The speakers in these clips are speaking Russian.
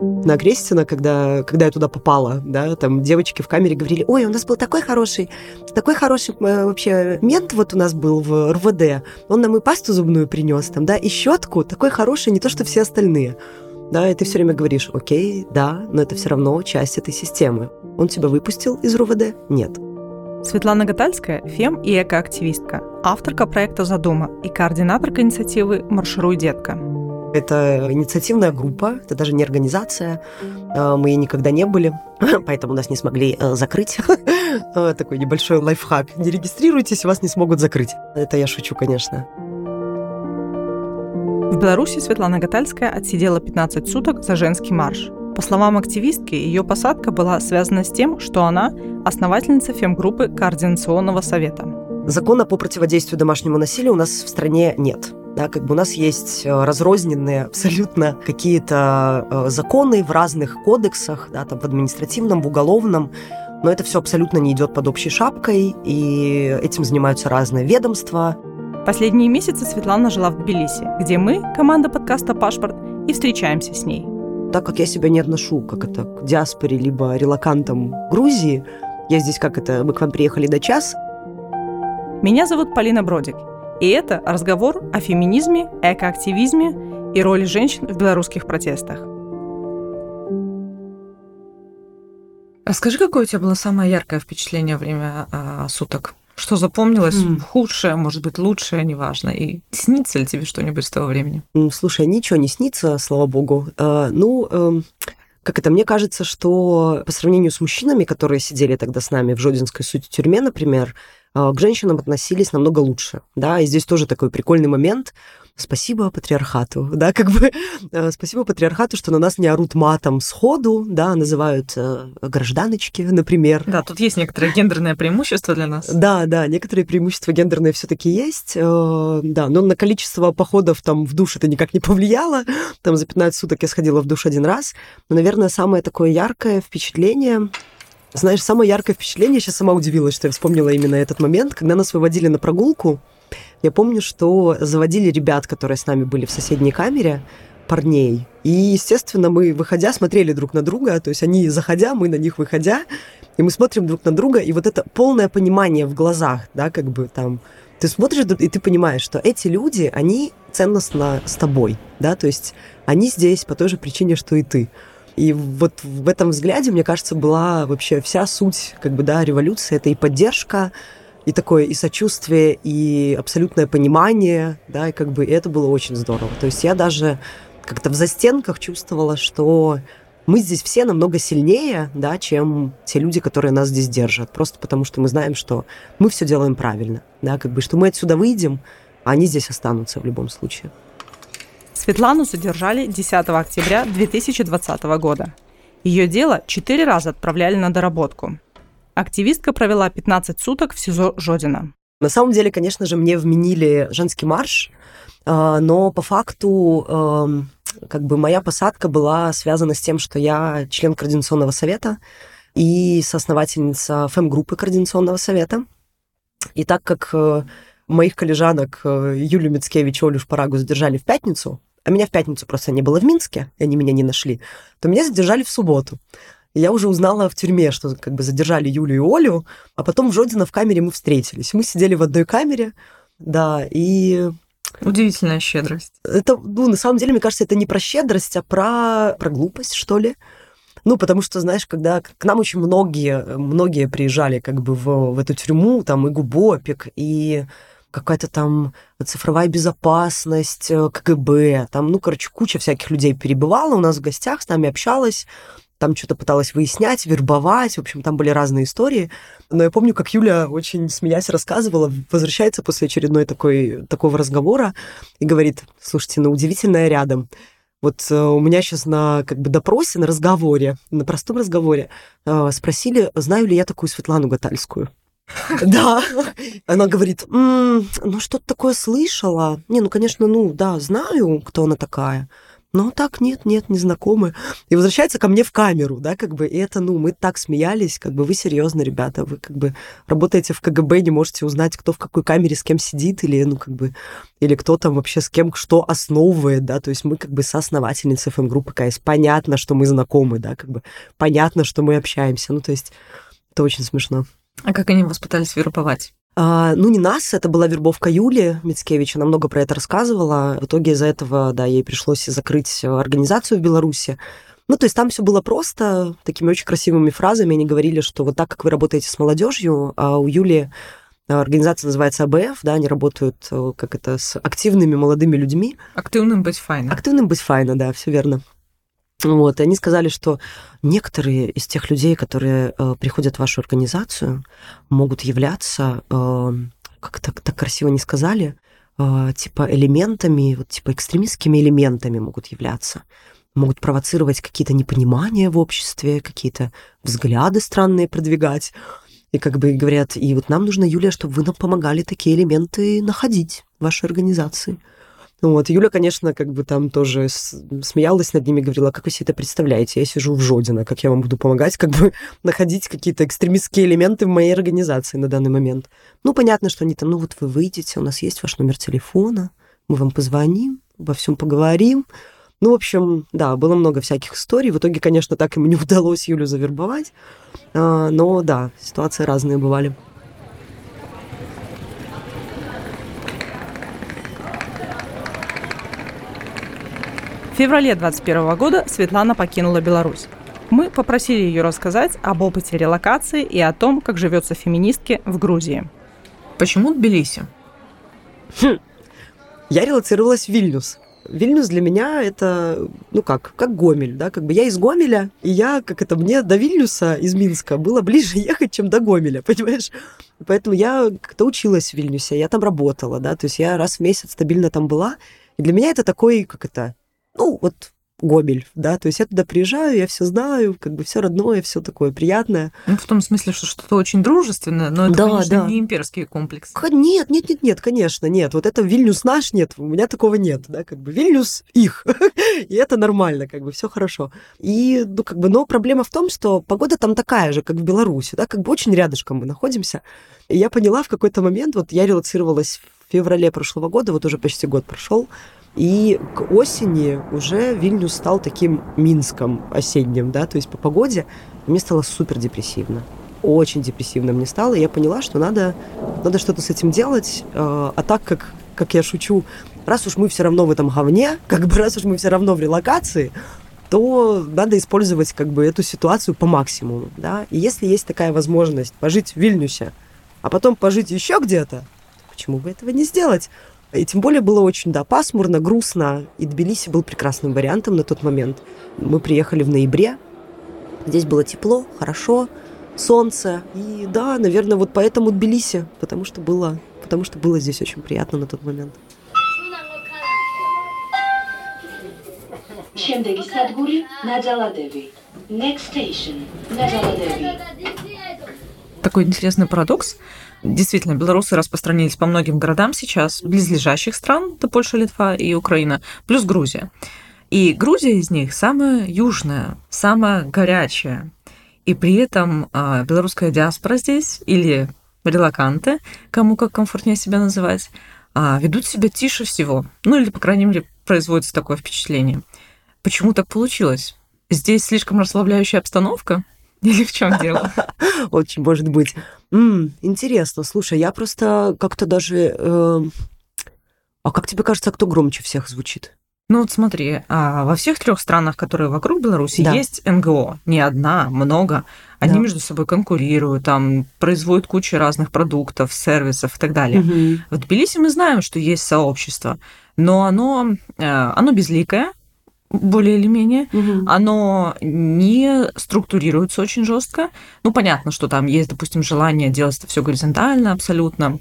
на Крестина, когда, когда я туда попала, да, там девочки в камере говорили, ой, у нас был такой хороший, такой хороший э, вообще мент вот у нас был в РВД, он нам и пасту зубную принес там, да, и щетку, такой хороший, не то, что все остальные. Да, и ты все время говоришь, окей, да, но это все равно часть этой системы. Он тебя выпустил из РУВД? Нет. Светлана Гатальская – фем- и экоактивистка, авторка проекта «Задума» и координаторка инициативы «Маршируй, детка». Это инициативная группа, это даже не организация. А, мы никогда не были, поэтому нас не смогли э, закрыть. А, такой небольшой лайфхак. Не регистрируйтесь, вас не смогут закрыть. Это я шучу, конечно. В Беларуси Светлана Гатальская отсидела 15 суток за женский марш. По словам активистки, ее посадка была связана с тем, что она основательница фемгруппы Координационного совета. Закона по противодействию домашнему насилию у нас в стране нет. Да, как бы у нас есть э, разрозненные абсолютно какие-то э, законы в разных кодексах, да, там в административном, в уголовном, но это все абсолютно не идет под общей шапкой, и этим занимаются разные ведомства. Последние месяцы Светлана жила в Тбилиси, где мы, команда подкаста «Пашпорт», и встречаемся с ней. Так как я себя не отношу как это к диаспоре либо релакантам Грузии, я здесь как это, мы к вам приехали на час. Меня зовут Полина Бродик, и это разговор о феминизме, экоактивизме и роли женщин в белорусских протестах. Расскажи, какое у тебя было самое яркое впечатление во время а, суток? Что запомнилось? Mm. Худшее, может быть, лучшее, неважно. И снится ли тебе что-нибудь с того времени? Слушай, ничего не снится, слава богу. А, ну, э, как это, мне кажется, что по сравнению с мужчинами, которые сидели тогда с нами в Жодинской сути тюрьме, например, а, к женщинам относились намного лучше, да, и здесь тоже такой прикольный момент. Спасибо патриархату, да, как бы э, спасибо патриархату, что на нас не орут матом сходу, да, называют э, гражданочки, например. Да, тут есть некоторое гендерное преимущество для нас. Да, да, некоторые преимущества гендерные все-таки есть, э, да, но на количество походов там в душ это никак не повлияло, там за 15 суток я сходила в душ один раз, но, наверное, самое такое яркое впечатление знаешь, самое яркое впечатление, я сейчас сама удивилась, что я вспомнила именно этот момент, когда нас выводили на прогулку. Я помню, что заводили ребят, которые с нами были в соседней камере, парней. И, естественно, мы, выходя, смотрели друг на друга, то есть они заходя, мы на них выходя, и мы смотрим друг на друга, и вот это полное понимание в глазах, да, как бы там, ты смотришь, и ты понимаешь, что эти люди, они ценностно с тобой, да, то есть они здесь по той же причине, что и ты. И вот в этом взгляде, мне кажется, была вообще вся суть как бы, да, революции. Это и поддержка, и такое и сочувствие, и абсолютное понимание, да, и как бы это было очень здорово. То есть я даже как-то в застенках чувствовала, что мы здесь все намного сильнее, да, чем те люди, которые нас здесь держат. Просто потому что мы знаем, что мы все делаем правильно, да, как бы, что мы отсюда выйдем, а они здесь останутся в любом случае. Светлану задержали 10 октября 2020 года. Ее дело четыре раза отправляли на доработку. Активистка провела 15 суток в СИЗО Жодина. На самом деле, конечно же, мне вменили женский марш, а, но по факту как бы моя посадка была связана с тем, что я член Координационного совета и соосновательница ФЭМ-группы Координационного совета. И так как э, моих коллежанок э, Юлию Мицкевич и Олю Шпарагу задержали в пятницу, а меня в пятницу просто не было в Минске, и они меня не нашли, то меня задержали в субботу. И я уже узнала в тюрьме, что как бы задержали Юлю и Олю, а потом в Жодино в камере мы встретились. Мы сидели в одной камере, да, и Удивительная щедрость. Это, ну, на самом деле, мне кажется, это не про щедрость, а про, про глупость, что ли. Ну, потому что, знаешь, когда к нам очень многие, многие приезжали как бы в, в эту тюрьму, там и Губопик, и какая-то там цифровая безопасность, э, КГБ, там, ну, короче, куча всяких людей перебывала у нас в гостях, с нами общалась, там что-то пыталась выяснять, вербовать, в общем, там были разные истории. Но я помню, как Юля, очень смеясь, рассказывала, возвращается после очередной такой, такого разговора и говорит, слушайте, ну, удивительное рядом. Вот э, у меня сейчас на как бы допросе, на разговоре, на простом разговоре э, спросили, знаю ли я такую Светлану Гатальскую. Да. Она говорит, ну что-то такое слышала. Не, ну, конечно, ну, да, знаю, кто она такая. Ну, так, нет, нет, не знакомы. И возвращается ко мне в камеру, да, как бы, и это, ну, мы так смеялись, как бы, вы серьезно, ребята, вы, как бы, работаете в КГБ, не можете узнать, кто в какой камере с кем сидит, или, ну, как бы, или кто там вообще с кем что основывает, да, то есть мы, как бы, соосновательницы ФМ-группы КС. Понятно, что мы знакомы, да, как бы, понятно, что мы общаемся, ну, то есть это очень смешно. А как они вас пытались вербовать? А, ну, не нас, это была вербовка Юли Мицкевич, она много про это рассказывала. В итоге из-за этого, да, ей пришлось закрыть организацию в Беларуси. Ну, то есть там все было просто такими очень красивыми фразами. Они говорили, что вот так, как вы работаете с молодежью, а у Юли организация называется АБФ, да, они работают, э, как это, с активными молодыми людьми. Активным быть файно. Активным быть файно, да, все верно. Вот, и они сказали, что некоторые из тех людей, которые э, приходят в вашу организацию, могут являться, э, как так, так красиво не сказали, э, типа элементами, вот типа экстремистскими элементами могут являться, могут провоцировать какие-то непонимания в обществе, какие-то взгляды странные продвигать. И как бы говорят, и вот нам нужно, Юлия, чтобы вы нам помогали такие элементы находить в вашей организации. Вот. Юля, конечно, как бы там тоже смеялась над ними, говорила, как вы себе это представляете? Я сижу в Жодино, как я вам буду помогать, как бы находить какие-то экстремистские элементы в моей организации на данный момент. Ну, понятно, что они там, ну вот вы выйдете, у нас есть ваш номер телефона, мы вам позвоним, во всем поговорим. Ну, в общем, да, было много всяких историй. В итоге, конечно, так им не удалось Юлю завербовать. А, но да, ситуации разные бывали. В феврале 2021 года Светлана покинула Беларусь. Мы попросили ее рассказать об опыте релокации и о том, как живется феминистке в Грузии. Почему Тбилиси? Хм. Я релацировалась в Вильнюс. Вильнюс для меня это, ну как, как Гомель, да, как бы я из Гомеля, и я, как это, мне до Вильнюса из Минска было ближе ехать, чем до Гомеля, понимаешь? Поэтому я как-то училась в Вильнюсе, я там работала, да, то есть я раз в месяц стабильно там была, и для меня это такой, как это, ну, вот Гомель, да, то есть я туда приезжаю, я все знаю, как бы все родное, все такое приятное. Ну, в том смысле, что что-то очень дружественное, но это, да, конечно, да. не имперский комплекс. Нет, нет, нет, нет, конечно, нет. Вот это Вильнюс наш, нет, у меня такого нет, да, как бы Вильнюс их, и это нормально, как бы все хорошо. И, ну, как бы, но проблема в том, что погода там такая же, как в Беларуси, да, как бы очень рядышком мы находимся. И я поняла в какой-то момент, вот я релацировалась в феврале прошлого года, вот уже почти год прошел, и к осени уже Вильнюс стал таким Минском осенним, да, то есть по погоде мне стало супер депрессивно. Очень депрессивно мне стало, и я поняла, что надо, надо что-то с этим делать. А, а так как, как я шучу, раз уж мы все равно в этом говне, как бы раз уж мы все равно в релокации, то надо использовать как бы эту ситуацию по максимуму, да. И если есть такая возможность пожить в Вильнюсе, а потом пожить еще где-то, почему бы этого не сделать? И тем более было очень, да, пасмурно, грустно. И Тбилиси был прекрасным вариантом на тот момент. Мы приехали в ноябре. Здесь было тепло, хорошо, солнце. И да, наверное, вот поэтому Тбилиси, потому что было, потому что было здесь очень приятно на тот момент. შემდეგი სადგური ნაძალადები. Next station, ნაძალადები. Такой интересный парадокс. Действительно, белорусы распространились по многим городам сейчас, близлежащих стран, это Польша, Литва и Украина, плюс Грузия. И Грузия из них самая южная, самая горячая. И при этом а, белорусская диаспора здесь, или релаканты, кому как комфортнее себя называть, а, ведут себя тише всего. Ну или, по крайней мере, производится такое впечатление. Почему так получилось? Здесь слишком расслабляющая обстановка? Или в чем дело? Очень может быть. М-м, интересно. Слушай, я просто как-то даже... Э... А как тебе кажется, кто громче всех звучит? Ну вот смотри, а во всех трех странах, которые вокруг Беларуси, да. есть НГО. Не одна, много. Они да. между собой конкурируют, там производят кучу разных продуктов, сервисов и так далее. Угу. В Тбилиси мы знаем, что есть сообщество, но оно, э, оно безликое, более или менее, угу. оно не структурируется очень жестко. Ну, понятно, что там есть, допустим, желание делать это все горизонтально, абсолютно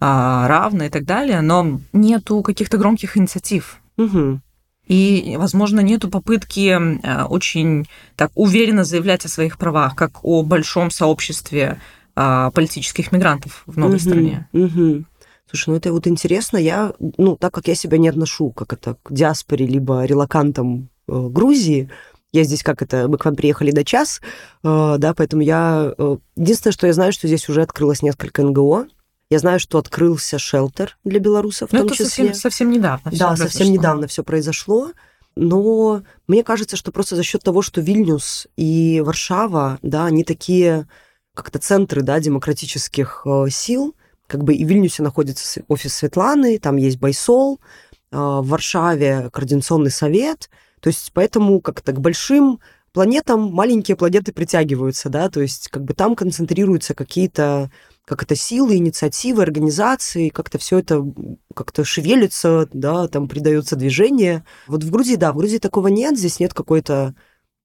а, равно и так далее, но нету каких-то громких инициатив. Угу. И, возможно, нету попытки а, очень так уверенно заявлять о своих правах, как о большом сообществе а, политических мигрантов в новой угу. стране. Угу. Слушай, ну это вот интересно. Я, ну, так как я себя не отношу, как это, к диаспоре, либо релакантам э, Грузии, я здесь, как это, мы к вам приехали до час, э, да, поэтому я... Э, единственное, что я знаю, что здесь уже открылось несколько НГО. Я знаю, что открылся шелтер для белорусов том это числе. совсем, совсем недавно. Да, совсем произошло. недавно все произошло. Но мне кажется, что просто за счет того, что Вильнюс и Варшава, да, они такие как-то центры, да, демократических э, сил, как бы и в Вильнюсе находится офис Светланы, там есть Байсол, э, в Варшаве координационный совет, то есть поэтому как-то к большим планетам маленькие планеты притягиваются, да, то есть как бы там концентрируются какие-то как это силы, инициативы, организации, как-то все это как-то шевелится, да, там придается движение. Вот в Грузии, да, в Грузии такого нет, здесь нет какой-то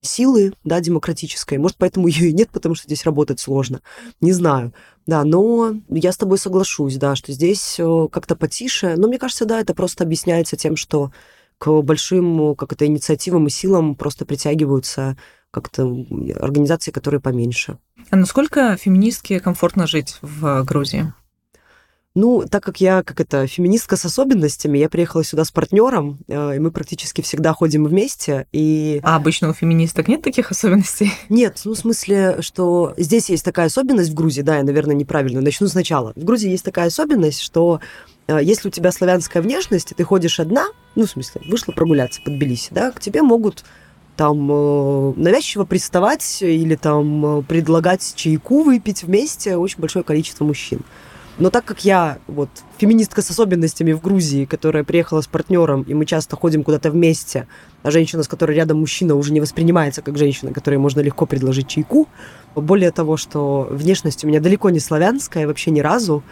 силы, да, демократической. Может, поэтому ее и нет, потому что здесь работать сложно. Не знаю. Да, но я с тобой соглашусь, да, что здесь э, как-то потише. Но мне кажется, да, это просто объясняется тем, что к большим э, как это инициативам и силам просто притягиваются как-то организации, которые поменьше. А насколько феминистке комфортно жить в Грузии? Ну, так как я, как это, феминистка с особенностями, я приехала сюда с партнером, э, и мы практически всегда ходим вместе. И А обычно у феминисток нет таких особенностей? нет, ну, в смысле, что здесь есть такая особенность в Грузии, да, я, наверное, неправильно начну сначала. В Грузии есть такая особенность, что э, если у тебя славянская внешность, и ты ходишь одна, ну, в смысле, вышла прогуляться под Тбилиси, да, к тебе могут там э, навязчиво приставать или там предлагать чайку выпить вместе очень большое количество мужчин. Но так как я вот феминистка с особенностями в Грузии, которая приехала с партнером, и мы часто ходим куда-то вместе, а женщина, с которой рядом мужчина, уже не воспринимается как женщина, которой можно легко предложить чайку. Более того, что внешность у меня далеко не славянская, вообще ни разу.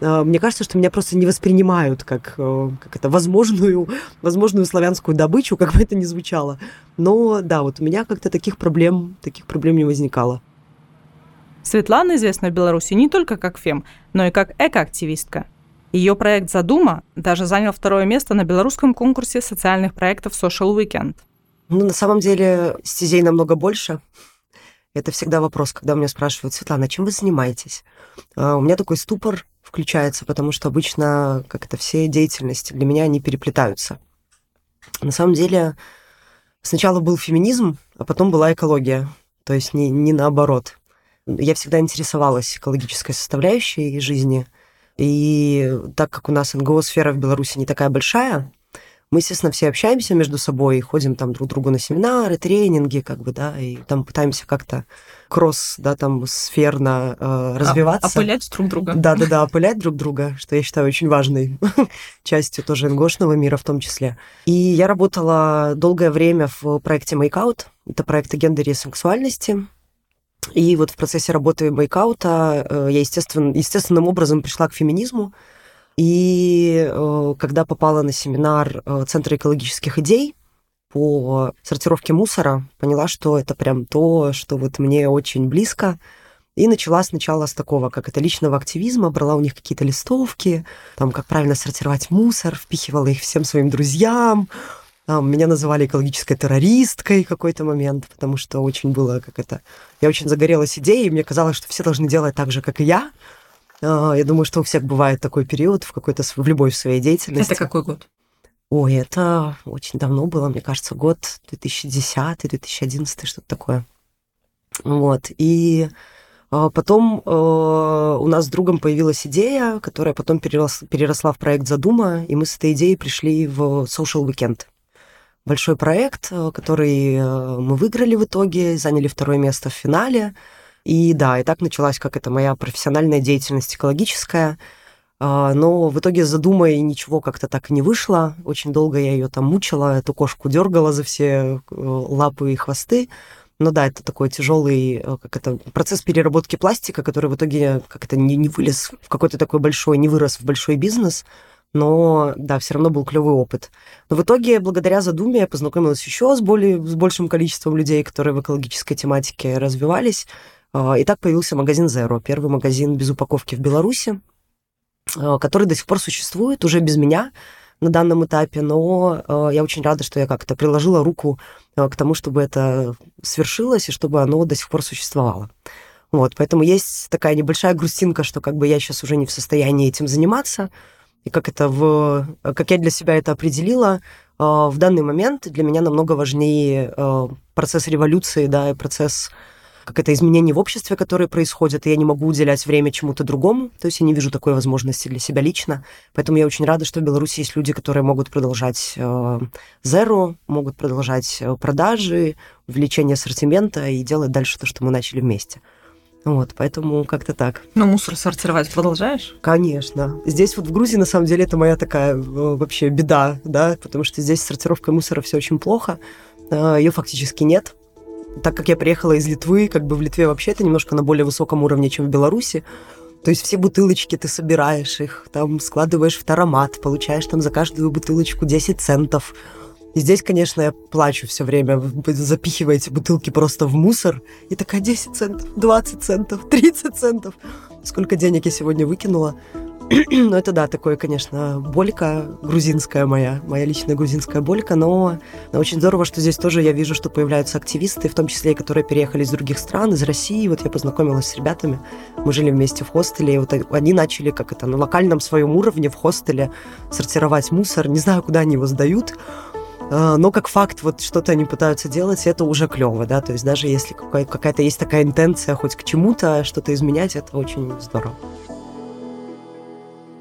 Э, Мне кажется, что меня просто не воспринимают как, э, как это, возможную, возможную славянскую добычу, как бы это ни звучало. Но да, вот у меня как-то таких проблем, таких проблем не возникало. Светлана известна в Беларуси не только как фем, но и как экоактивистка. Ее проект «Задума» даже занял второе место на белорусском конкурсе социальных проектов Social Weekend. Ну, на самом деле, стезей намного больше. Это всегда вопрос, когда меня спрашивают, Светлана, чем вы занимаетесь? А, У меня такой ступор включается, потому что обычно как это все деятельности для меня они переплетаются. На самом деле, сначала был феминизм, а потом была экология. То есть не, не наоборот. Я всегда интересовалась экологической составляющей жизни. И так как у нас НГО-сфера в Беларуси не такая большая, мы, естественно, все общаемся между собой, ходим там друг к другу на семинары, тренинги, как бы, да, и там пытаемся как-то кросс, да, там сферно э, развиваться. А- опылять друг друга. Да-да-да, опылять друг друга, что я считаю очень важной частью тоже НГОшного мира в том числе. И я работала долгое время в проекте Makeout. Это проект о гендере и сексуальности. И вот в процессе работы Майкаута э, я, естественно, естественным образом пришла к феминизму. И э, когда попала на семинар э, Центра экологических идей по сортировке мусора, поняла, что это прям то, что вот мне очень близко. И начала сначала с такого, как это, личного активизма, брала у них какие-то листовки, там, как правильно сортировать мусор, впихивала их всем своим друзьям. Там, меня называли экологической террористкой в какой-то момент, потому что очень было, как это... Я очень загорелась идеей, и мне казалось, что все должны делать так же, как и я. А, Я думаю, что у всех бывает такой период в какой-то в любой своей деятельности. Это какой год? Ой, это очень давно было, мне кажется, год 2010-2011, что-то такое. Вот. И а, потом э, у нас с другом появилась идея, которая потом перерос- переросла в проект «Задума», и мы с этой идеей пришли в Social Weekend. Большой проект, э, который э, мы выиграли в итоге, заняли второе место в финале. И да, и так началась как это моя профессиональная деятельность экологическая. А, Но в итоге за Думой ничего как-то так не вышло. Очень долго я ее там мучила, эту кошку дергала за все э, лапы и хвосты. Ну да, это такой тяжелый, как это, процесс переработки пластика, который в итоге как это не, не вылез в какой-то такой большой, не вырос в большой бизнес. Но да, все равно был клевый опыт. Но в итоге, благодаря задуме, я познакомилась еще с, более, с большим количеством людей, которые в экологической тематике развивались. А, И так появился магазин Zero, первый магазин без упаковки в Беларуси, а, который до сих пор существует, уже без меня на данном этапе, но а, я очень рада, что я как-то приложила руку к тому, чтобы это свершилось и чтобы оно до сих пор существовало. Вот, поэтому есть такая небольшая грустинка, что как бы я сейчас уже не в состоянии этим заниматься, И как это в... Как я для себя это определила, в данный момент для меня намного важнее процесс революции, да, и процесс как это изменение в обществе, которые происходят, и я не могу уделять время чему-то другому, то есть я не вижу такой возможности для себя лично, поэтому я очень рада, что в Беларуси есть люди, которые могут продолжать э, могут продолжать продажи, увеличение ассортимента и делать дальше то, что мы начали вместе. Вот, поэтому как-то так. Но мусор сортировать продолжаешь? Конечно. Здесь вот в Грузии, на самом деле, это моя такая э, вообще беда, да, потому что здесь с сортировкой мусора все очень плохо. Э, Ее фактически нет так как я приехала из Литвы, как бы в Литве вообще это немножко на более высоком уровне, чем в Беларуси. То есть все бутылочки ты собираешь их, там складываешь в таромат, получаешь там за каждую бутылочку 10 центов. И здесь, конечно, я плачу все время, запихиваете бутылки просто в мусор, и такая 10 центов, 20 центов, 30 центов. Сколько денег я сегодня выкинула. но это да, такое, конечно, болька грузинская моя, моя личная грузинская болька, но очень здорово, что здесь тоже я вижу, что появляются активисты, в том числе и которые переехали из других стран, из России. Вот я познакомилась с ребятами, мы жили вместе в хостеле, и вот они начали как это на локальном своем уровне в хостеле сортировать мусор. Не знаю, куда они его сдают, но как факт, вот что-то они пытаются делать, это уже клево, да, то есть даже если какая-то есть такая интенция хоть к чему-то, что-то изменять, это очень здорово.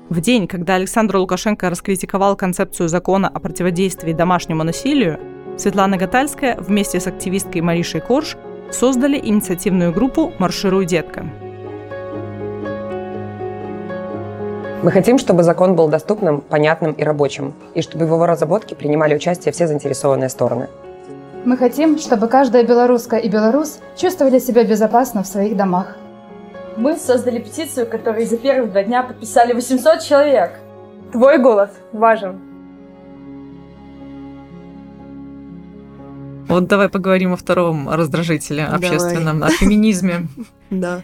В день, когда Александр Лукашенко раскритиковал концепцию закона о противодействии домашнему насилию, Светлана Гатальская вместе с активисткой Маришей Корж создали инициативную группу «Маршируй, детка». Мы хотим, чтобы закон был доступным, понятным и рабочим, и чтобы в его разработке принимали участие все заинтересованные стороны. Мы хотим, чтобы каждая белоруска и белорус чувствовали себя безопасно в своих домах. Мы создали петицию, которую за первые два дня подписали 800 человек. Твой голос важен. Вот давай поговорим о втором раздражителе общественном, о феминизме. Да.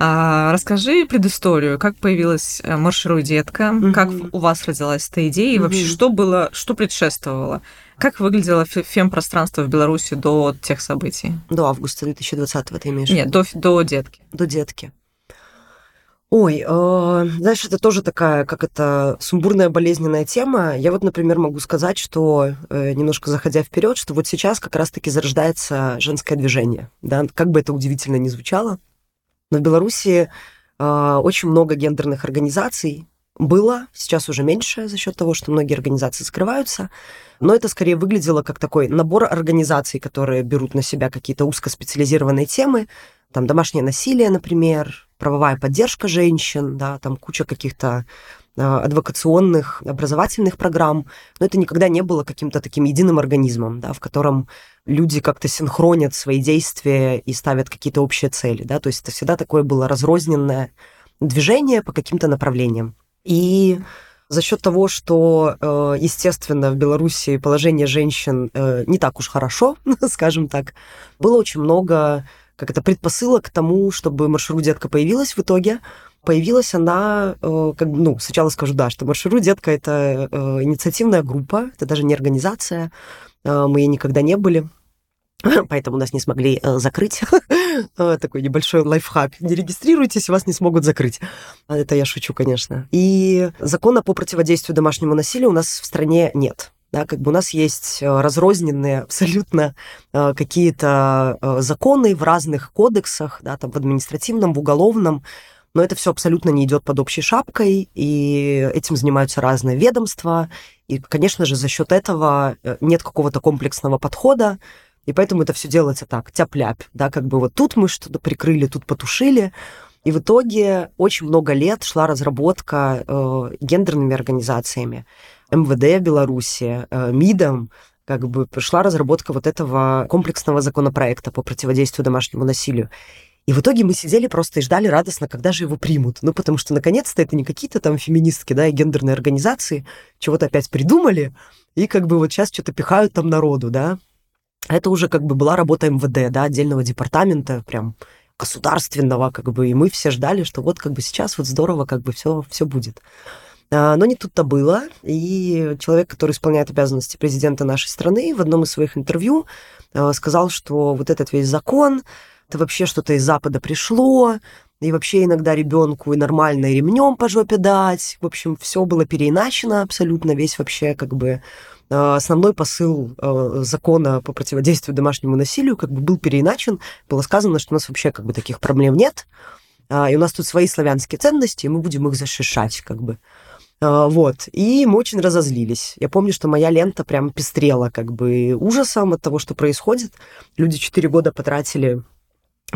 А, расскажи предысторию, как появилась э, «Маршируй, детка», как у вас родилась эта идея, и вообще что было, что предшествовало? Как выглядело фем-пространство в Беларуси до тех событий? До августа 2020 ты имеешь Нет, до, до детки. До детки. Ой, э, знаешь, это тоже такая, как это, сумбурная болезненная тема. Я вот, например, могу сказать, что, э, немножко заходя вперед, что вот сейчас как раз-таки зарождается женское движение. Да? Как бы это удивительно ни звучало. Но в Беларуси э, очень много гендерных организаций, было, сейчас уже меньше за счет того, что многие организации скрываются, но это скорее выглядело как такой набор организаций, которые берут на себя какие-то узкоспециализированные темы, там домашнее насилие, например, правовая поддержка женщин, да, там куча каких-то адвокационных, образовательных программ, но это никогда не было каким-то таким единым организмом, да, в котором люди как-то синхронят свои действия и ставят какие-то общие цели, да, то есть это всегда такое было разрозненное движение по каким-то направлениям. И за счет того, что, э, естественно, в Беларуси положение женщин э, не так уж хорошо, скажем так, было очень много как это предпосылок к тому, чтобы маршрут детка появилась в итоге. Появилась она, э, как, ну, сначала скажу, да, что маршрут детка это э, инициативная группа, это даже не организация, э, мы ей никогда не были, поэтому нас не смогли закрыть. Такой небольшой лайфхак. Не регистрируйтесь, вас не смогут закрыть. Это я шучу, конечно. И закона по противодействию домашнему насилию у нас в стране нет. Да, как бы у нас есть разрозненные абсолютно какие-то законы в разных кодексах, да, там в административном, в уголовном, но это все абсолютно не идет под общей шапкой, и этим занимаются разные ведомства, и, конечно же, за счет этого нет какого-то комплексного подхода, и поэтому это все делается так, тяп-ляпь, да, как бы вот тут мы что-то прикрыли, тут потушили, и в итоге очень много лет шла разработка э, гендерными организациями. МВД Беларуси, э, МИДом, как бы пришла разработка вот этого комплексного законопроекта по противодействию домашнему насилию. И в итоге мы сидели просто и ждали радостно, когда же его примут. Ну, потому что, наконец-то, это не какие-то там феминистки, да, и гендерные организации чего-то опять придумали, и как бы вот сейчас что-то пихают там народу, да. Это уже как бы была работа МВД, да, отдельного департамента, прям государственного, как бы, и мы все ждали, что вот как бы сейчас вот здорово, как бы все, все будет. А, но не тут-то было. И человек, который исполняет обязанности президента нашей страны, в одном из своих интервью а, сказал, что вот этот весь закон, это вообще что-то из Запада пришло, и вообще иногда ребенку и нормально ремнем по жопе дать. В общем, все было переиначено абсолютно, весь вообще как бы э, основной посыл э, закона по противодействию домашнему насилию как бы был переиначен. Было сказано, что у нас вообще как бы таких проблем нет, а, и у нас тут свои славянские ценности, и мы будем их защищать как бы. Вот. И мы очень разозлились. Я помню, что моя лента прям пестрела как бы ужасом от того, что происходит. Люди четыре года потратили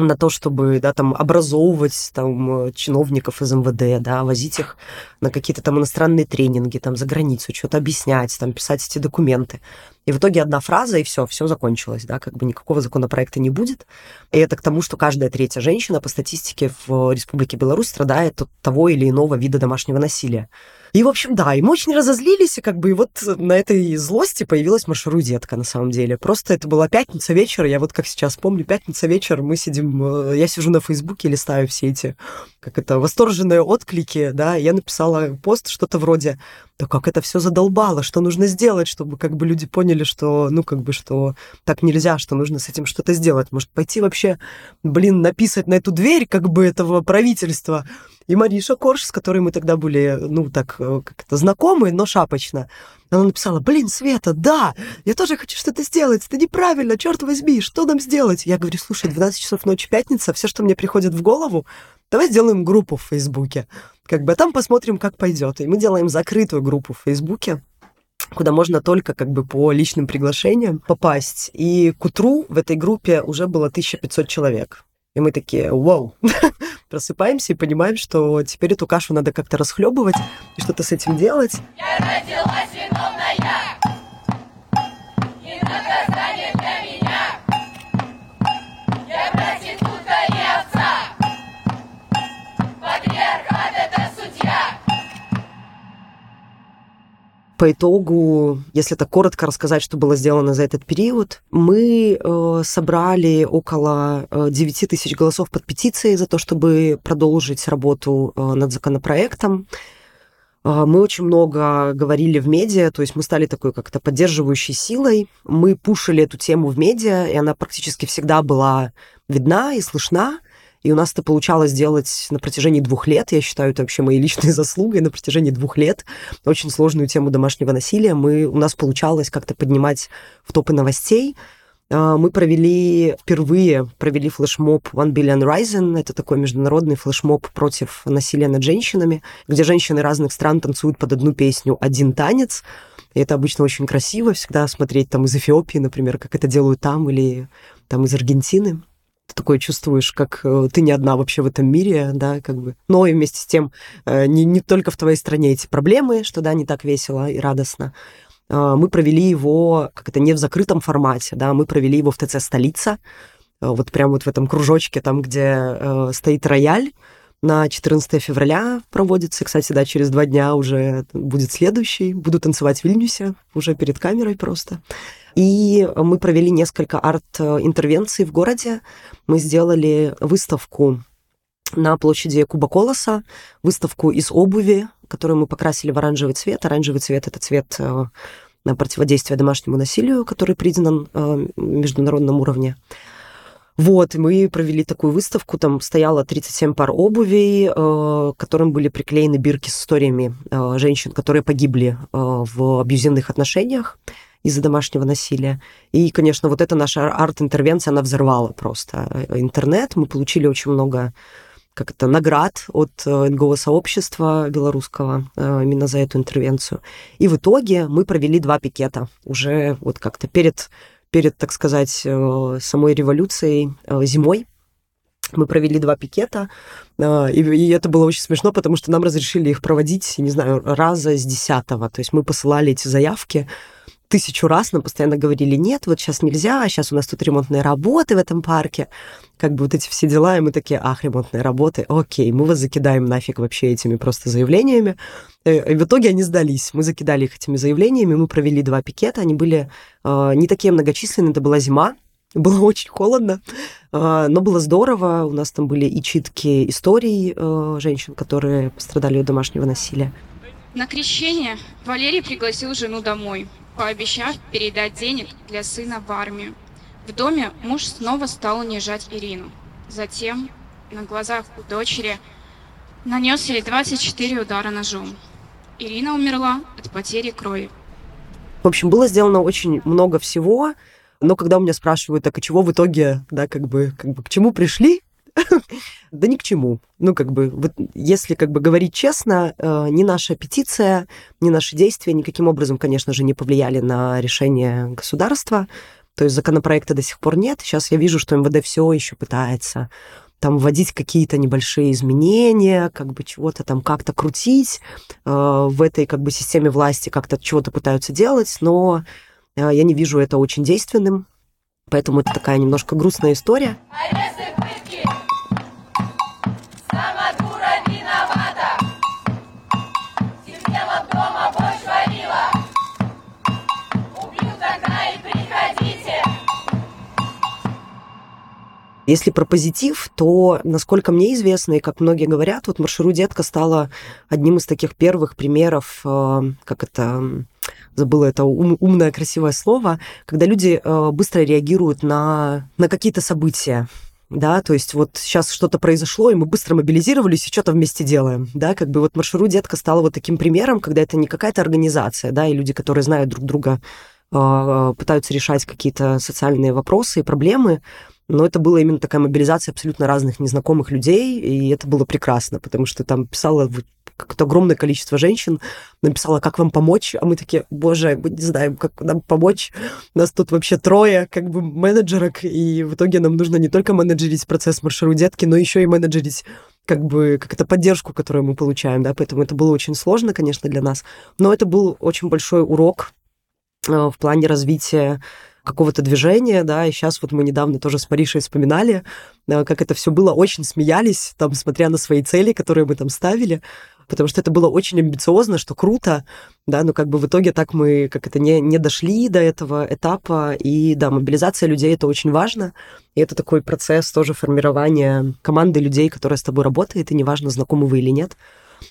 на то, чтобы, да, там, образовывать, там, чиновников из МВД, да, возить их на какие-то там иностранные тренинги, там, за границу, что-то объяснять, там, писать эти документы. И в итоге одна фраза, и все, все закончилось, да, как бы никакого законопроекта не будет. И это к тому, что каждая третья женщина по статистике в Республике Беларусь страдает от того или иного вида домашнего насилия. И, в общем, да, и мы очень разозлились, и как бы и вот на этой злости появилась маршрутетка, на самом деле. Просто это была пятница вечер, я вот как сейчас помню, пятница вечер, мы сидим, э, я сижу на Фейсбуке, листаю все эти, как это, восторженные отклики, да, я написала пост, что-то вроде, да как это все задолбало, что нужно сделать, чтобы как бы люди поняли, что, ну, как бы, что так нельзя, что нужно с этим что-то сделать. Может, пойти вообще, блин, написать на эту дверь как бы этого правительства, и Мариша Корж, с которой мы тогда были, ну, так, э, как-то знакомы, но шапочно, она написала, блин, Света, да, я тоже хочу что-то сделать, это неправильно, черт возьми, что нам сделать? Я говорю, слушай, 12 часов ночи, пятница, все, что мне приходит в голову, давай сделаем группу в Фейсбуке. Как бы там посмотрим, как пойдет. И мы делаем закрытую группу в Фейсбуке, куда можно только как бы по личным приглашениям попасть. И к утру в этой группе уже было 1500 человек. И мы такие, вау, просыпаемся и понимаем, что теперь эту кашу надо как-то расхлебывать и что-то с этим делать. Я родилась виновная, По итогу, если так коротко рассказать, что было сделано за этот период, мы э, собрали около 9 э, тысяч голосов под петицией за то, чтобы продолжить работу э, над законопроектом. Э, мы очень много говорили в медиа, то есть мы стали такой как-то поддерживающей силой. Мы пушили эту тему в медиа, и она практически всегда была видна и слышна. И у нас это получалось сделать на протяжении двух лет. Я считаю, это вообще моей личной заслугой на протяжении двух лет. Очень сложную тему домашнего насилия. Мы, у нас получалось как-то поднимать в топы новостей. А, мы провели впервые провели флешмоб One Billion Rising. Это такой международный флешмоб против насилия над женщинами, где женщины разных стран танцуют под одну песню один танец. И это обычно очень красиво, всегда смотреть там из Эфиопии, например, как это делают там, или там из Аргентины такое чувствуешь, как э, ты не одна вообще в этом мире, да, как бы. Но и вместе с тем э, не, не только в твоей стране эти проблемы, что, да, не так весело и радостно. Э, мы провели его, как это, не в закрытом формате, да, мы провели его в ТЦ «Столица», вот прямо вот в этом кружочке, там, где стоит рояль, на 14 февраля проводится. Кстати, да, через два дня уже будет следующий. Буду танцевать в Вильнюсе, уже перед камерой просто. И мы провели несколько арт-интервенций в городе. Мы сделали выставку на площади Куба Колоса, выставку из обуви, которую мы покрасили в оранжевый цвет. Оранжевый цвет — это цвет э, на противодействие домашнему насилию, который признан на э, международном уровне. Вот, и мы провели такую выставку, там стояло 37 пар обуви, э, которым были приклеены бирки с историями э, женщин, которые погибли э, в абьюзивных отношениях из-за домашнего насилия. И, конечно, вот эта наша арт-интервенция, она взорвала просто интернет. Мы получили очень много как это, наград от э, НГО-сообщества белорусского э, именно за эту интервенцию. И в итоге мы провели два пикета уже вот как-то перед, перед, так сказать, э, самой революцией зимой. Мы провели два пикета, и это было очень смешно, потому что нам разрешили их проводить, не знаю, раза с десятого. То есть мы посылали эти заявки, тысячу раз нам постоянно говорили, нет, вот сейчас нельзя, сейчас у нас тут ремонтные работы в этом парке, как бы вот эти все дела, и мы такие, ах, ремонтные работы, окей, мы вас закидаем нафиг вообще этими просто заявлениями. Э, и в итоге они сдались, мы закидали их этими заявлениями, мы провели два пикета, они были э, не такие многочисленные, это была зима, было очень холодно, э, но было здорово. У нас там были и читки историй э, женщин, которые пострадали от домашнего насилия. На крещение Валерий пригласил жену домой пообещав передать денег для сына в армию. В доме муж снова стал унижать Ирину. Затем на глазах у дочери нанес ей 24 удара ножом. Ирина умерла от потери крови. В общем, было сделано очень много всего, но когда у меня спрашивают, так и чего в итоге, да, как бы, как бы к чему пришли, да ни к чему. Ну, как бы, вот если как бы говорить честно, э, ни наша петиция, ни наши действия никаким образом, конечно же, не повлияли на решение государства. То есть законопроекта до сих пор нет. Сейчас я вижу, что МВД все еще пытается там вводить какие-то небольшие изменения, как бы чего-то там как-то крутить э, в этой как бы системе власти, как-то чего-то пытаются делать, но э, я не вижу это очень действенным, поэтому это такая немножко грустная история. Если про позитив, то, насколько мне известно, и как многие говорят, вот маршрут детка стала одним из таких первых примеров, э, как это забыла это ум, умное, красивое слово, когда люди э, быстро реагируют на, на какие-то события. Да, то есть вот сейчас что-то произошло, и мы быстро мобилизировались и что-то вместе делаем, да, как бы вот маршрут детка стала вот таким примером, когда это не какая-то организация, да, и люди, которые знают друг друга, э, пытаются решать какие-то социальные вопросы и проблемы, но это была именно такая мобилизация абсолютно разных незнакомых людей, и это было прекрасно, потому что там писало какое-то огромное количество женщин, написала, как вам помочь, а мы такие, боже, мы не знаем, как нам помочь, нас тут вообще трое, как бы менеджерок, и в итоге нам нужно не только менеджерить процесс маршрут детки, но еще и менеджерить как бы как это поддержку, которую мы получаем, да, поэтому это было очень сложно, конечно, для нас, но это был очень большой урок э, в плане развития какого-то движения, да, и сейчас вот мы недавно тоже с Маришей вспоминали, э, как это все было, очень смеялись, там, смотря на свои цели, которые мы там ставили, потому что это было очень амбициозно, что круто, да, но как бы в итоге так мы как это не, не дошли до этого этапа, и да, мобилизация людей это очень важно, и это такой процесс тоже формирования команды людей, которая с тобой работает, и неважно, знакомы вы или нет,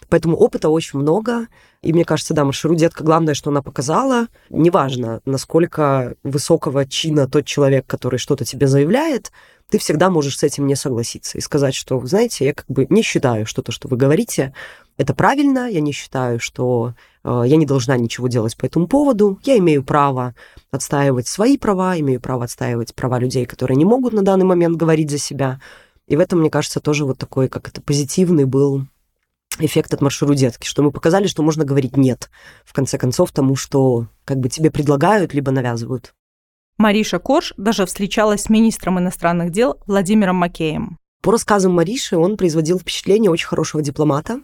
Поэтому опыта очень много. И мне кажется, да, маршрут детка, главное, что она показала, неважно, насколько высокого чина тот человек, который что-то тебе заявляет, ты всегда можешь с этим не согласиться и сказать, что, знаете, я как бы не считаю, что то, что вы говорите, это правильно, я не считаю, что э, я не должна ничего делать по этому поводу, я имею право отстаивать свои права, имею право отстаивать права людей, которые не могут на данный момент говорить за себя. И в этом, мне кажется, тоже вот такой, как это, позитивный был эффект от маршру детки, что мы показали, что можно говорить «нет», в конце концов, тому, что как бы тебе предлагают, либо навязывают. Мариша Корж даже встречалась с министром иностранных дел Владимиром Макеем. По рассказам Мариши, он производил впечатление очень хорошего дипломата.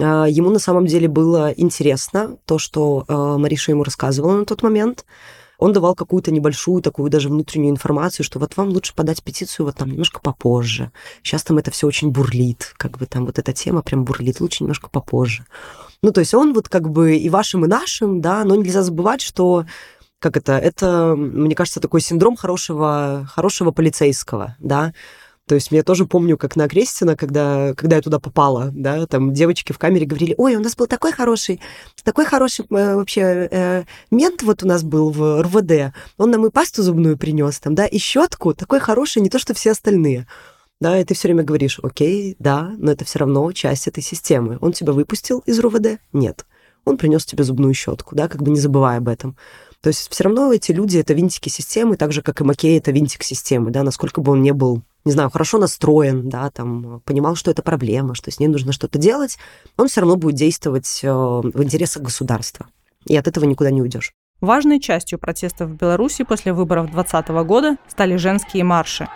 А, ему на самом деле было интересно то, что а, Мариша ему рассказывала на тот момент – он давал какую-то небольшую такую даже внутреннюю информацию, что вот вам лучше подать петицию вот там немножко попозже. Сейчас там это все очень бурлит, как бы там вот эта тема прям бурлит, лучше немножко попозже. Ну, то есть он вот как бы и вашим, и нашим, да, но нельзя забывать, что как это, это, мне кажется, такой синдром хорошего, хорошего полицейского, да, то есть я тоже помню, как на Крестина, когда, когда я туда попала, да, там девочки в камере говорили, ой, у нас был такой хороший, такой хороший э, вообще э, мент вот у нас был в РВД, он нам и пасту зубную принес там, да, и щетку, такой хороший, не то, что все остальные. Да, и ты все время говоришь, окей, да, но это все равно часть этой системы. Он тебя выпустил из РУВД? Нет. Он принес тебе зубную щетку, да, как бы не забывая об этом. То есть все равно эти люди это винтики системы, так же, как и Макей это винтик системы, да, насколько бы он не был не знаю, хорошо настроен, да, там, понимал, что это проблема, что с ней нужно что-то делать, он все равно будет действовать э, в интересах государства. И от этого никуда не уйдешь. Важной частью протестов в Беларуси после выборов 2020 года стали женские марши.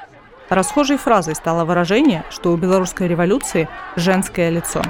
Расхожей фразой стало выражение, что у белорусской революции женское лицо.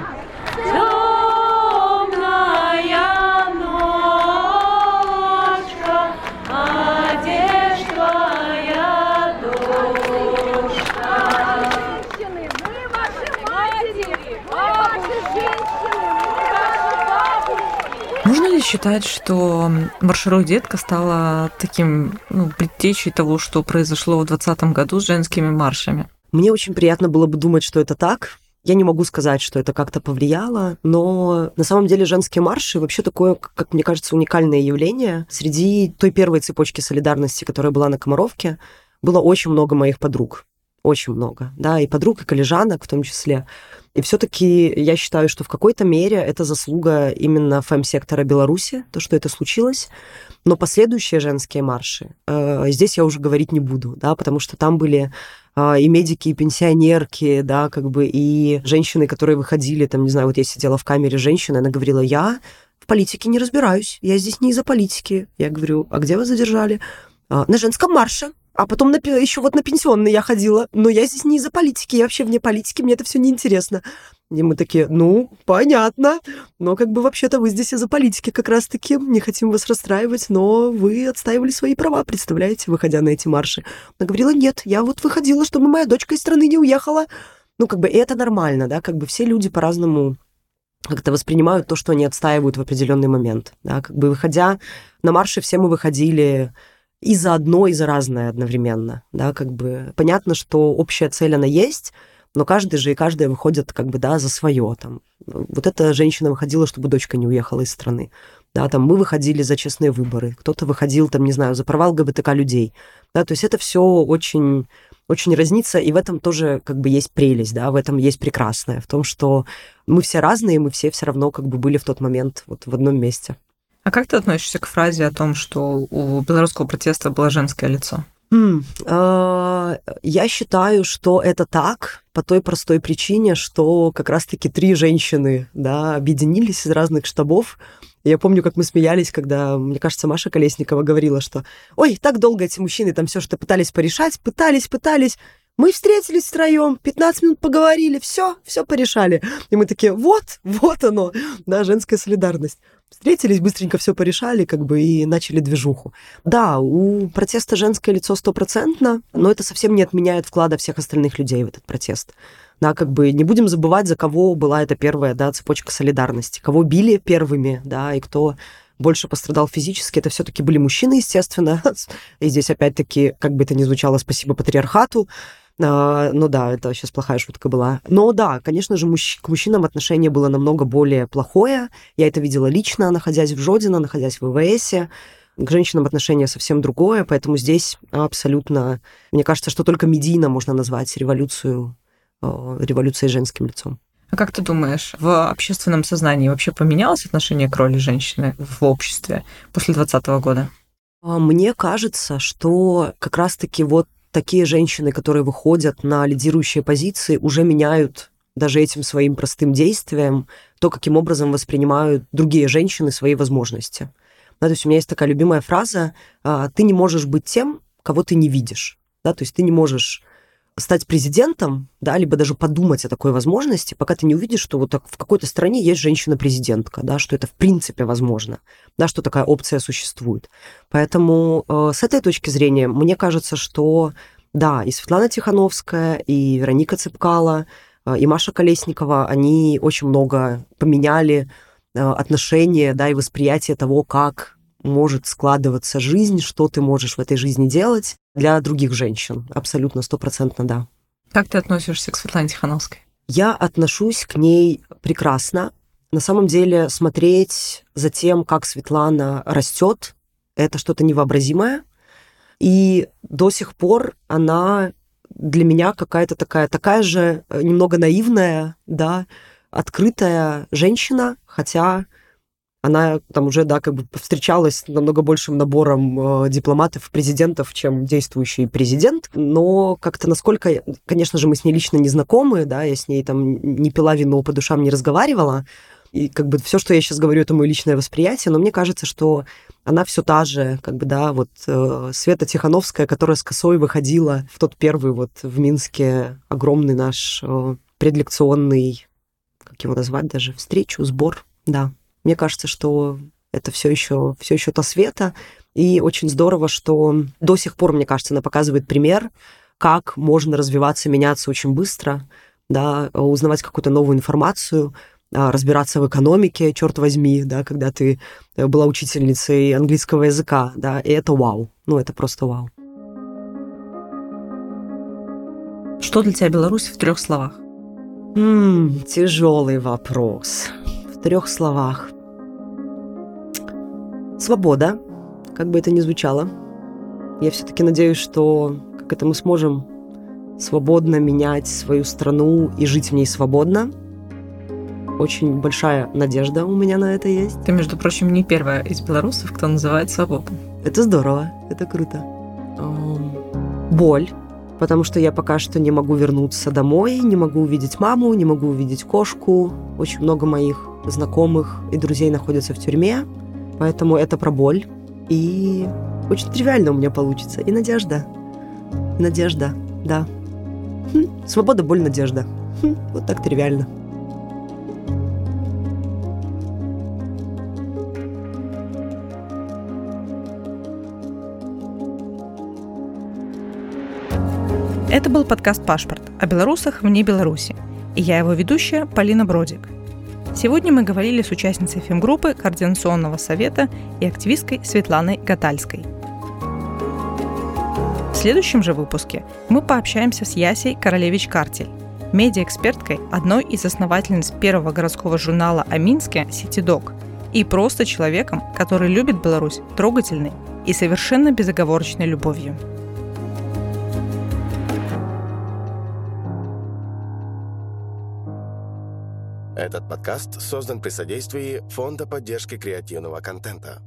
Считать, что маршрут детка стала таким ну, предтечей того, что произошло в 2020 году с женскими маршами? Мне очень приятно было бы думать, что это так. Я не могу сказать, что это как-то повлияло, но на самом деле женские марши вообще такое, как мне кажется, уникальное явление. Среди той первой цепочки солидарности, которая была на Комаровке, было очень много моих подруг. Очень много, да, и подруг, и коллежанок в том числе. И все-таки я считаю, что в какой-то мере это заслуга именно фэм-сектора Беларуси, то, что это случилось. Но последующие женские марши, э, здесь я уже говорить не буду, да, потому что там были э, и медики, и пенсионерки, да, как бы, и женщины, которые выходили, там, не знаю, вот я сидела в камере женщины, она говорила, я в политике не разбираюсь, я здесь не из-за политики. Я говорю, а где вас задержали? «А, на женском марше. А потом на, еще вот на пенсионный я ходила. Но я здесь не из-за политики, я вообще вне политики, мне это все неинтересно. И мы такие, ну, понятно. Но как бы вообще-то вы здесь из-за политики как раз-таки. Не хотим вас расстраивать, но вы отстаивали свои права, представляете, выходя на эти марши. Она говорила, нет, я вот выходила, чтобы моя дочка из страны не уехала. Ну, как бы, это нормально, да, как бы все люди по-разному как-то воспринимают то, что они отстаивают в определенный момент. Да, как бы выходя на марши, все мы выходили и за одно, и за разное одновременно, да, как бы понятно, что общая цель, она есть, но каждый же и каждая выходят как бы, да, за свое, там. Вот эта женщина выходила, чтобы дочка не уехала из страны, да, там мы выходили за честные выборы, кто-то выходил, там, не знаю, за провал ГБТК людей, да, то есть это все очень очень разнится, и в этом тоже как бы есть прелесть, да, в этом есть прекрасное, в том, что мы все разные, мы все все равно как бы были в тот момент вот в одном месте. А как ты относишься к фразе о том, что у белорусского протеста было женское лицо? Mm, э, я считаю, что это так по той простой причине, что как раз-таки три женщины да, объединились из разных штабов. Я помню, как мы смеялись, когда, мне кажется, Маша Колесникова говорила, что «Ой, так долго эти мужчины там все что пытались порешать, пытались, пытались, мы встретились втроем, 15 минут поговорили, все, все порешали. И мы такие, вот, вот оно, да, женская солидарность встретились, быстренько все порешали, как бы, и начали движуху. Да, у протеста женское лицо стопроцентно, но это совсем не отменяет вклада всех остальных людей в этот протест. Да, как бы не будем забывать, за кого была эта первая, да, цепочка солидарности, кого били первыми, да, и кто больше пострадал физически, это все-таки были мужчины, естественно. И здесь опять-таки, как бы это ни звучало, спасибо патриархату, а, ну да, это сейчас плохая шутка была. Но да, конечно же, мужч... к мужчинам отношение было намного более плохое. Я это видела лично, находясь в Жодино, находясь в ВВСе. К женщинам отношение совсем другое, поэтому здесь абсолютно... Мне кажется, что только медийно можно назвать революцию, э, революцией женским лицом. А как ты думаешь, в общественном сознании вообще поменялось отношение к роли женщины в обществе после 2020 года? А, мне кажется, что как раз-таки вот такие женщины, которые выходят на лидирующие позиции, уже меняют даже этим своим простым действием то, каким образом воспринимают другие женщины свои возможности. Да, то есть у меня есть такая любимая фраза «А, «ты не можешь быть тем, кого ты не видишь». Да, то есть ты не можешь стать президентом, да, либо даже подумать о такой возможности, пока ты не увидишь, что вот в какой-то стране есть женщина-президентка, да, что это в принципе возможно, да, что такая опция существует. Поэтому э, с этой точки зрения мне кажется, что да, и Светлана Тихановская, и Вероника Цепкала, э, и Маша Колесникова, они очень много поменяли э, отношения, да, и восприятие того, как может складываться жизнь, что ты можешь в этой жизни делать для других женщин. Абсолютно, стопроцентно, да. Как ты относишься к Светлане Тихановской? Я отношусь к ней прекрасно. На самом деле смотреть за тем, как Светлана растет, это что-то невообразимое. И до сих пор она для меня какая-то такая, такая же немного наивная, да, открытая женщина, хотя она там уже, да, как бы встречалась с намного большим набором э, дипломатов, президентов, чем действующий президент, но как-то насколько, конечно же, мы с ней лично не знакомы, да, я с ней там не пила вино, по душам не разговаривала, и как бы все, что я сейчас говорю, это мое личное восприятие, но мне кажется, что она все та же, как бы, да, вот э, Света Тихановская, которая с косой выходила в тот первый вот в Минске огромный наш э, предлекционный, как его назвать даже, встречу, сбор, да, мне кажется, что это все еще, все еще та света. И очень здорово, что до сих пор, мне кажется, она показывает пример, как можно развиваться, меняться очень быстро, да, узнавать какую-то новую информацию, а, разбираться в экономике, черт возьми, да, когда ты была учительницей английского языка, да, и это вау, ну это просто вау. Что для тебя Беларусь в трех словах? М-м, тяжелый вопрос в трех словах. Свобода, как бы это ни звучало. Я все-таки надеюсь, что как это мы сможем свободно менять свою страну и жить в ней свободно. Очень большая надежда у меня на это есть. Ты, между прочим, не первая из белорусов, кто называет свободу. Это здорово, это круто. Боль, потому что я пока что не могу вернуться домой, не могу увидеть маму, не могу увидеть кошку. Очень много моих знакомых и друзей находятся в тюрьме, поэтому это про боль. И очень тривиально у меня получится. И надежда. Надежда, да. Хм, свобода, боль, надежда. Хм, вот так тривиально. Это был подкаст «Пашпорт» о белорусах вне Беларуси. И я его ведущая Полина Бродик. Сегодня мы говорили с участницей фемгруппы Координационного совета и активисткой Светланой Гатальской. В следующем же выпуске мы пообщаемся с Ясей Королевич-Картель, медиаэксперткой одной из основательниц первого городского журнала о Минске «Ситидок» и просто человеком, который любит Беларусь трогательной и совершенно безоговорочной любовью. Этот подкаст создан при содействии Фонда поддержки креативного контента.